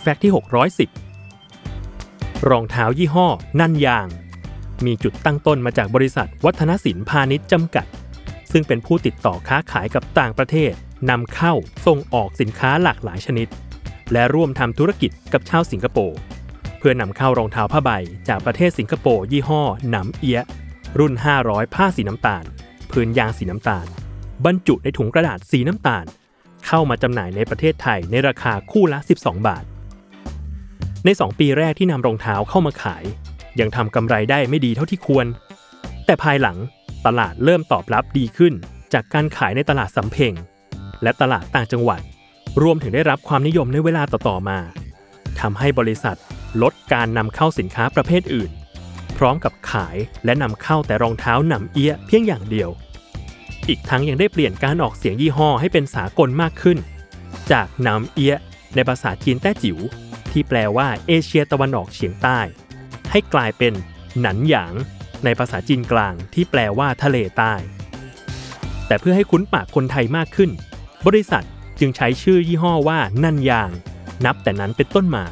แฟกต์ที่ 610 รองเท้ายี่ห้อ นันยาง มีจุดตั้งต้นมาจากบริษัทวัฒนศิลป์พาณิชย์จำกัด ซึ่งเป็นผู้ติดต่อค้าขายกับต่างประเทศนำเข้าส่งออกสินค้าหลากหลายชนิด และร่วมทำธุรกิจกับชาวสิงคโปร์เพื่อนำเข้ารองเท้าผ้าใบจากประเทศสิงคโปร์ยี่ห้อหนำเอียะรุ่น 500 ผ้าสีน้ำตาล พื้นยางสีน้ำตาล บรรจุในถุงกระดาษสีน้ำตาล เข้ามาจำหน่ายในประเทศไทยในราคาคู่ละ 12 บาท ใน 2 ปีแรกที่นำรองเท้าเข้ามาขาย ยังทำกำไรได้ไม่ดีเท่าที่ควร แต่ภายหลังตลาดเริ่มตอบรับดีขึ้น จากการขายในตลาดสำเพ็งและตลาดต่างจังหวัด รวมถึงได้รับความนิยมในเวลาต่อๆมาทำให้บริษัทลดการนำเข้าสินค้าประเภทอื่น พร้อมกับขายและนำเข้าแต่รองเท้าหนำเอี้ยเพียงอย่างเดียว อีกทั้งยังได้เปลี่ยนการออกเสียงยี่ห้อให้เป็นสากลมากขึ้น จากหนำเอี้ยในภาษาจีนแต้จิ๋ว ที่แปลว่าเอเชียตะวันออกเฉียงใต้ ให้กลายเป็นหนันหยาง ในภาษาจีนกลางที่แปลว่าทะเลใต้ แต่เพื่อให้คุ้นปากคนไทยมากขึ้น บริษัทจึงใช้ชื่อยี่ห้อว่านันยาง นับแต่นั้นเป็นต้นมา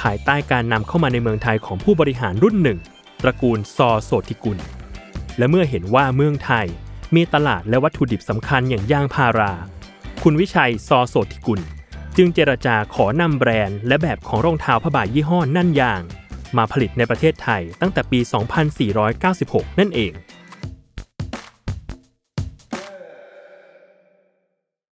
ภายใต้การนำเข้ามาในเมืองไทยของผู้บริหารรุ่นหนึ่ง ตระกูลซอโสธิกุล และเมื่อเห็นว่าเมืองไทยมีตลาดและวัตถุดิบสำคัญอย่างยางพารา คุณวิชัยซอโสธิกุล จึงเจรจาขอนำแบรนด์และแบบของรองเท้าผ้าใบยี่ห้อนั่นยาง มาผลิตในประเทศไทยตั้งแต่ปี 2496 นั่นเอง